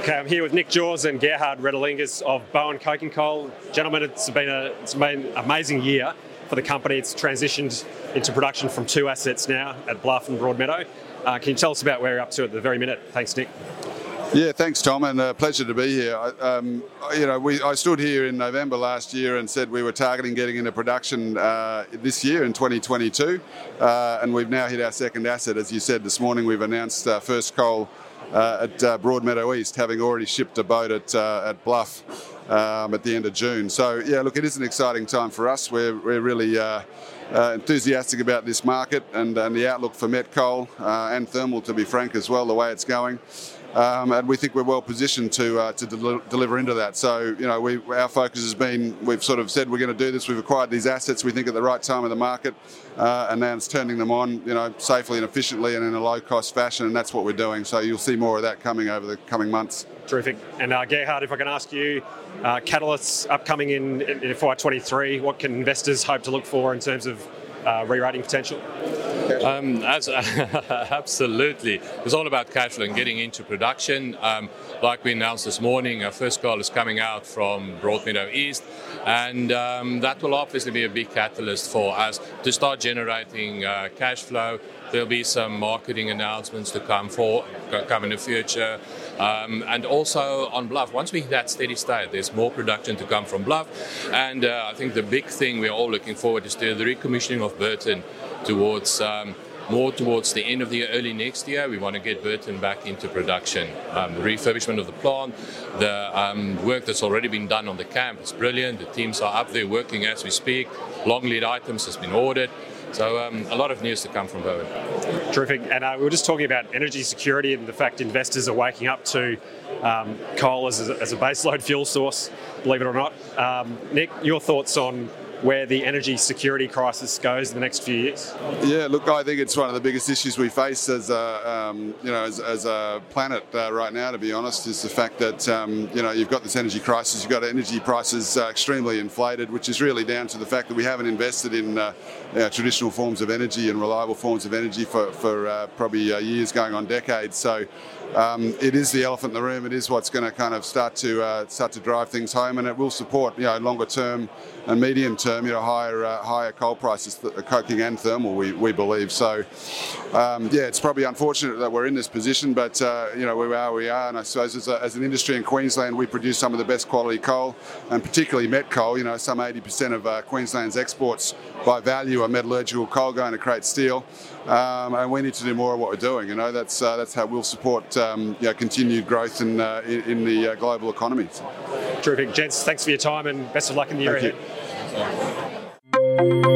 Okay, I'm here with Nick Jorss and Gerhard Redelinghuys of Bowen Coking Coal. Gentlemen, it's been, a, it's been an amazing year for the company. It's transitioned into production from two assets now at Bluff and Broadmeadow. Uh, can you tell us about where you're up to at the very minute? Thanks, Nick. Yeah, thanks, Tom, and a pleasure to be here. I, um, you know, we, I stood here in November last year and said we were targeting getting into production uh, this year in 2022, uh, and we've now hit our second asset. As you said this morning, we've announced uh, first coal uh, at uh, Broadmeadow East, having already shipped a boat at, uh, at Bluff um, at the end of June. So, yeah, look, it is an exciting time for us. We're, we're really uh, enthusiastic about this market and, and, the outlook for met coal uh, and thermal, to be frank, as well, the way it's going. Um, and we think we're well positioned to uh, to del- deliver into that. So you know, we, our focus has been we've sort of said we're going to do this. We've acquired these assets. We think at the right time of the market, uh, and now it's turning them on, you know, safely and efficiently and in a low cost fashion, and that's what we're doing. So you'll see more of that coming over the coming months. Terrific. And uh, Gerhard, if I can ask you, uh, catalysts upcoming in, in FY23, what can investors hope to look for in terms of uh, re-rating potential? Um, as, absolutely. It's all about cash flow and getting into production. Um, like we announced this morning, our first coal is coming out from Broadmeadow East, and um, that will obviously be a big catalyst for us to start generating uh, cash flow. There'll be some marketing announcements to come for come in the future, um, and also on Bluff. Once we hit that steady state, there's more production to come from Bluff, and uh, I think the big thing we're all looking forward is the recommissioning of Burton towards. Um, more towards the end of the year, early next year, we want to get Burton back into production. Um, the refurbishment of the plant, the um, work that's already been done on the camp is brilliant. The teams are up there working as we speak. Long lead items has been ordered. So um, a lot of news to come from Bowen. Terrific. And uh, we were just talking about energy security and the fact investors are waking up to um, coal as a, as a baseload fuel source, believe it or not. Um, Nick, your thoughts on where the energy security crisis goes in the next few years? Yeah, look, I think it's one of the biggest issues we face as a, um, you know, as, as a planet uh, right now. To be honest, is the fact that um, you know you've got this energy crisis, you've got energy prices uh, extremely inflated, which is really down to the fact that we haven't invested in uh, traditional forms of energy and reliable forms of energy for, for uh, probably uh, years, going on decades. So. Um, it is the elephant in the room. It is what's going to kind of start to uh, start to drive things home, and it will support you know longer term and medium term, you know, higher uh, higher coal prices, coking and thermal, we, we believe. So, um, yeah, it's probably unfortunate that we're in this position, but uh, you know, we are we are, and I suppose as, a, as, an industry in Queensland, we produce some of the best quality coal, and particularly met coal. You know, some 80% of uh, Queensland's exports by value are metallurgical coal going to create steel, um, and we need to do more of what we're doing. You know, that's uh, that's how we'll support um, you know, continued growth in uh, in, in, the uh, global economy. Terrific, gents. Thanks for your time, and best of luck in the year Thank ahead. You. So.